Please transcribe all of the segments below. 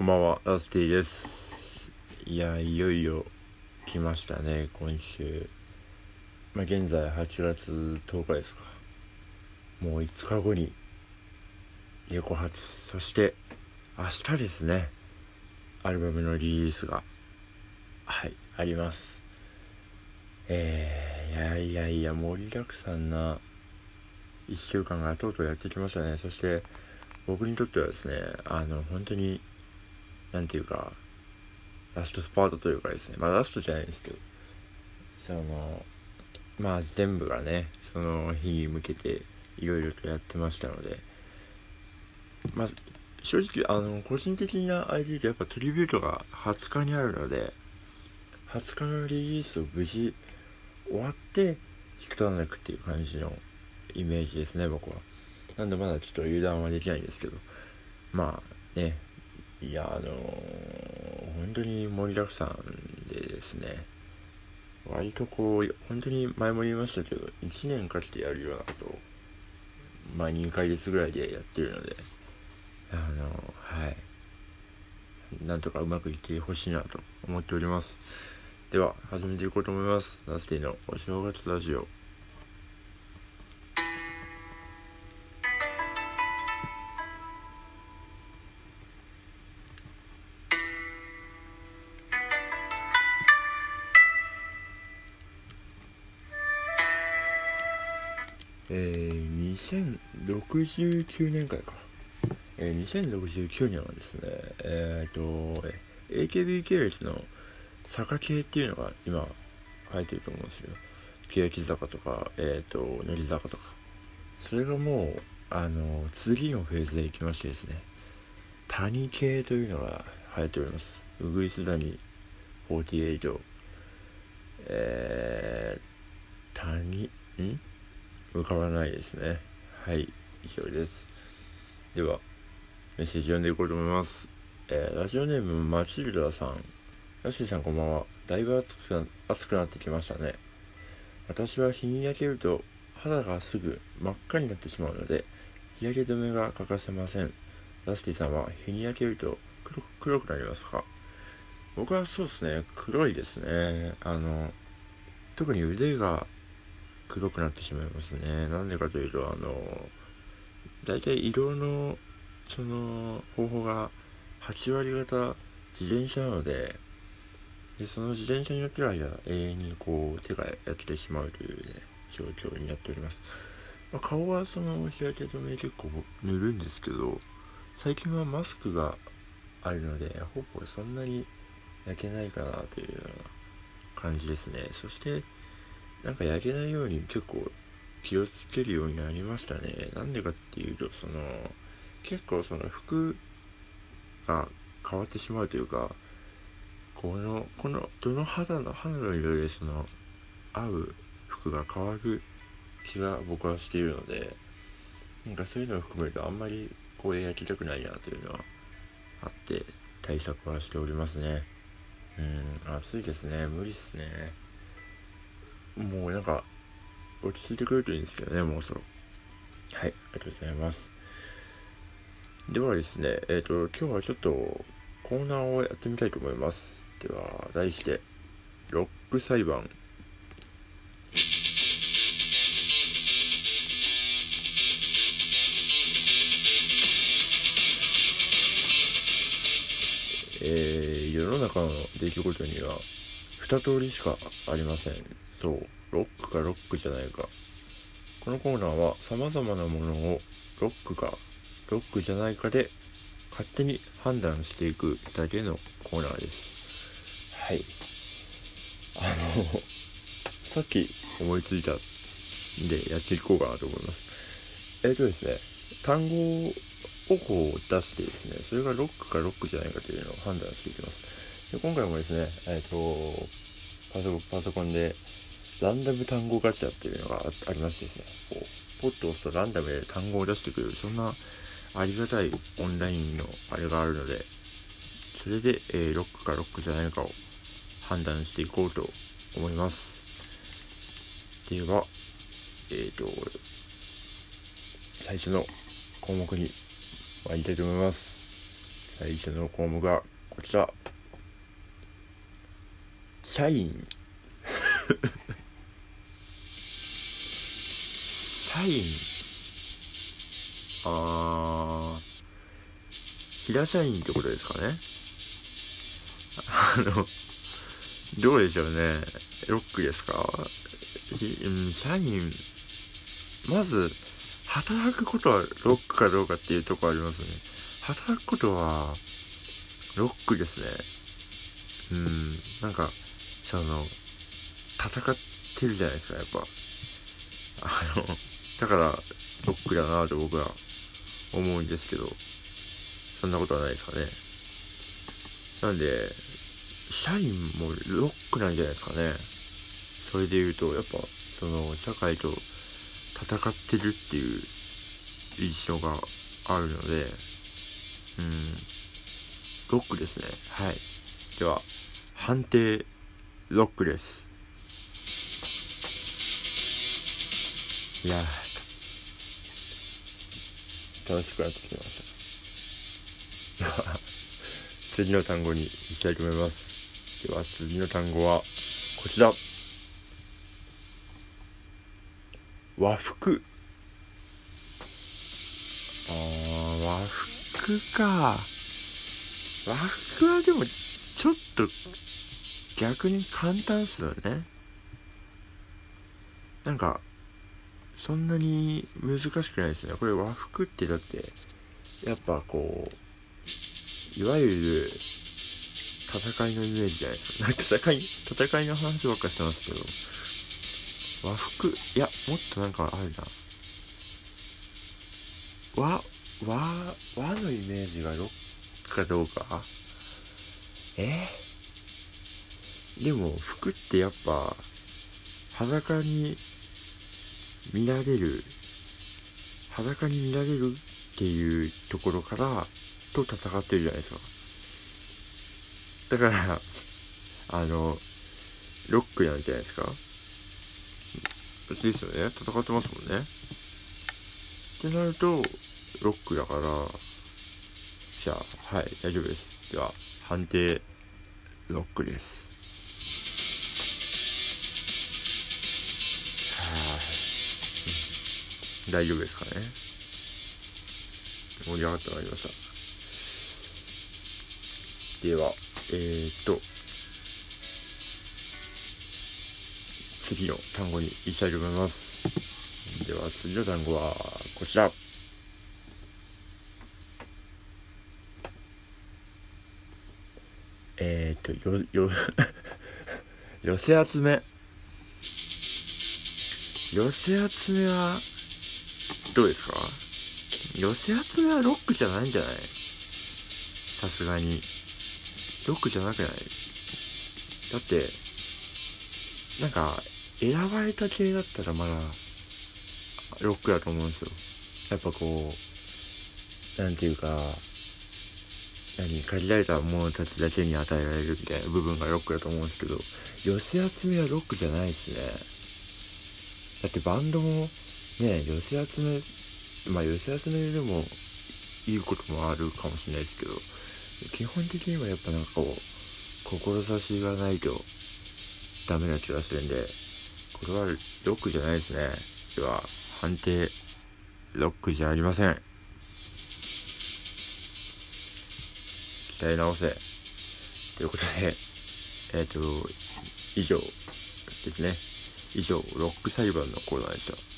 こんばんは、ラスティです。いや、いよいよ来ましたね、今週。まあ、現在8月10日ですか。もう5日後に横発、そして明日ですね、アルバムのリリースが、はい、あります。えー、いやいやいや、盛りだくさんな1週間がとうとうやってきましたね。そして、僕にとってはですね、あの、本当になんていうか、ラストスパートというかですね、まあラストじゃないですけど、その、まあ全部がね、その日に向けていろいろとやってましたので、まあ正直、あの、個人的な ID でやっぱトリビュートが20日にあるので、20日のリリースを無事終わって引くとなくっていう感じのイメージですね、僕は。なんでまだちょっと油断はできないんですけど、まあね、いやあのー、本当に盛りだくさんでですね。割とこう本当に前も言いましたけど1年かけてやるようなことをまあ2ヶ月ぐらいでやってるのであのー、はい。なんとかうまくいってほしいなと思っております。では始めていこうと思います。ラスティのお正月ラジオ。えー、2069年か。えー、2069年はですね、えっ、ー、と、AKB 系列の坂系っていうのが今入ってると思うんですよ。欅坂とか、えっ、ー、と、乃木坂とか。それがもう、あの、次のフェーズでいきましてですね、谷系というのが入っております。ウグイス谷48、えー、谷、ん？浮かばないですね。はい以上です。ではメッセージ読んでいこうと思います。えー、ラジオネームマチルダさん。ラッシーさんこんばんは。だいぶ暑く暑くなってきましたね。私は日に焼けると肌がすぐ真っ赤になってしまうので日焼け止めが欠かせません。ラスティさんは日に焼けると黒くなりますか？僕はそうですね黒いですね。あの特に腕が黒くなってしまいますね。なんでかというと、あの、大体色の、その、方法が8割方自転車なので、でその自転車によっては永遠にこう手が焼けてしまうというね、状況になっております。まあ、顔はその日焼け止め結構塗るんですけど、最近はマスクがあるので、ほぼそんなに焼けないかなというような感じですね。そして、なんか焼けないように結構気をつけるようになりましたね。なんでかっていうと、その、結構その服が変わってしまうというか、この、この、どの肌の、肌の色でその、合う服が変わる気が僕はしているので、なんかそういうのを含めるとあんまりこう焼きたくないなというのはあって、対策はしておりますね。うん、暑いですね。無理っすね。もうなんか、落ち着いてくれるといいんですけどね、もうそろ。はい、ありがとうございます。ではですね、えっ、ー、と、今日はちょっとコーナーをやってみたいと思います。では、題して、ロック裁判。えー、世の中の出来事には2通りしかありません。そう、ロックかロックじゃないか。このコーナーは様々なものをロックかロックじゃないかで勝手に判断していくだけのコーナーです。はい。あの、さっき思いついたんでやっていこうかなと思います。えっ、ー、とですね、単語をこう出してですね、それがロックかロックじゃないかというのを判断していきます。で今回もですね、えっ、ー、とパソ、パソコンでランダム単語ガチャっていうのがありましてですね、こう、ポッと押すとランダムで単語を出してくれる、そんなありがたいオンラインのあれがあるので、それで、えー、ロックかロックじゃないかを判断していこうと思います。では、えっ、ー、と、最初の項目に参りたいと思います。最初の項目がこちら社員 社員あー平社員ってことですかね？あのどうでしょうね。ロックですか？うん社員。まず働くことはロックかどうかっていうとこありますね。働くことはロックですね。うんなんかその戦ってるじゃないですかやっぱ。あのだからロックだなと僕は思うんですけどそんなことはないですかね。なんで社員もロックなんじゃないですかね。それで言うとやっぱその社会と戦ってるっていう印象があるのでうん。ロックですね。はい。では判定ロックです。いや楽しくなってきました。で は次の単語にいきたいと思います。では次の単語はこちら。和服。あー和服か。和服はでもちょっと逆に簡単っすよね。なんかそんなに難しくないですね。これ和服ってだってやっぱこういわゆる戦いのイメージじゃないですか。か戦い 戦いの話ばっかしてますけど和服いやもっとなんかあるな。和和和のイメージがロックかどうか？え？でも服ってやっぱ裸に見られる裸に見られるっていうところからと戦ってるじゃないですか。だからあのロックなんじゃないですか。ですよね。戦ってますもんね。ってなるとロックだからじゃあはい大丈夫です。では判定ロックです。大丈夫ですかね。盛り上がってまいりました。ではえー、っと次の単語にいきたいと思います。では次の単語はこちら。えー、っとよよ 寄せ集め。寄せ集めはどうですか？寄せ集めはロックじゃないんじゃない？さすがに。ロックじゃなくない？だってなんか選ばれた系だったらまだロックだと思うんですよ。やっぱこうなんていうか何？限られた者たちだけに与えられるみたいな部分がロックだと思うんですけど寄せ集めはロックじゃないですね。だってバンドもね寄せ集めまあ寄せ集めでもいいこともあるかもしれないですけど基本的にはやっぱなんかこう志がないとダメな気がするんでこれはロックじゃないですね。では判定ロックじゃありません。鍛え直せ。ということでえっ、ー、と以上ですね。以上ロック裁判のコーナーでした。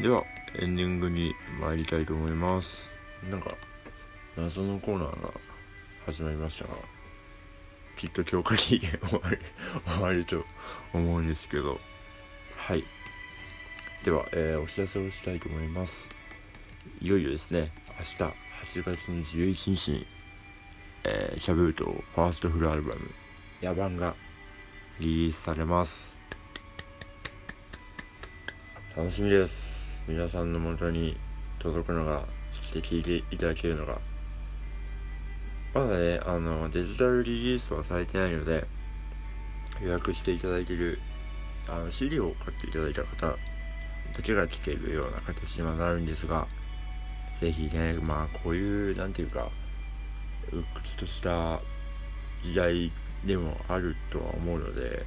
ではエンディングに参りたいと思います。なんか謎のコーナーが始まりましたがきっと今日限り終わる終わると思うんですけど。はい。では、えー、お知らせをしたいと思います。いよいよですね明日8月の11日にえー、シャブートファーストフルアルバム「野蛮」がリリースされます。楽しみです。皆さんのもとに届くのがそして聴いていただけるのがまだねあのデジタルリリースはされてないので予約していただけるあの CD を買っていただいた方だけが聴けるような形にはなるんですがぜひねまあこういう何ていうか鬱屈とした時代でもあるとは思うので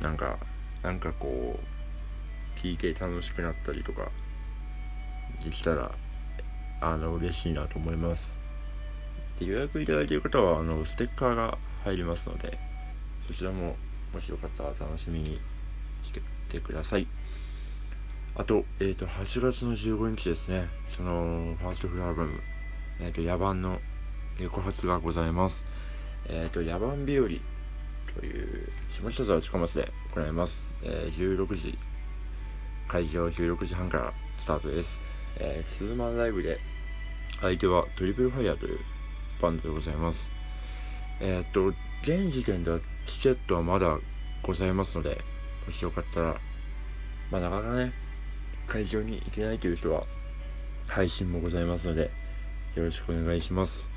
なんかなんかこう聞いて楽しくなったりとかできたらあの嬉しいなと思います。で予約いただいている方はあのステッカーが入りますのでそちらももしよかったら楽しみにしててください。あと,、えーと、8月の15日ですね。そのファーストフルアルバム「えーと、野蛮」の告発がございます。えっ、ー、と野蛮日和という下北沢近松で行います、えー、16時会場16時半からスタートです、えー、ツーマンライブで相手はトリプルファイヤーというバンドでございます。えっ、と現時点ではチケットはまだございますのでもしよかったらまあなかなかね会場に行けないという人は配信もございますのでよろしくお願いします。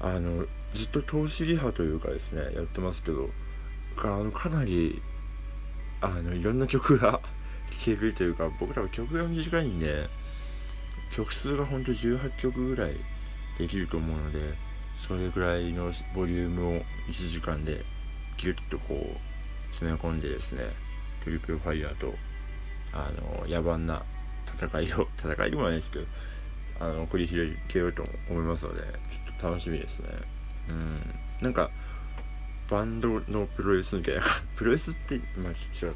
あのずっと投資リハというかですねやってますけどあのかなりあのいろんな曲が聴けるというか僕らは曲が短いんで曲数がほんと18曲ぐらいできると思うのでそれぐらいのボリュームを1時間でギュッとこう詰め込んでですねトリプルファイヤーとあの野蛮な戦いを 戦いでもないですけどあの繰り広げようと思いますのでちょっと楽しみですね。うん。なんかバンドのプロレスみたいなプロレスってまあ違う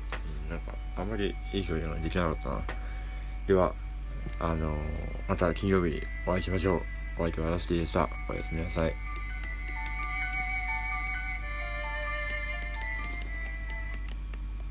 なんかあんまりいい表現ができなかったな。ではあのー、また金曜日にお会いしましょう。お相手は私でした。おやすみなさい。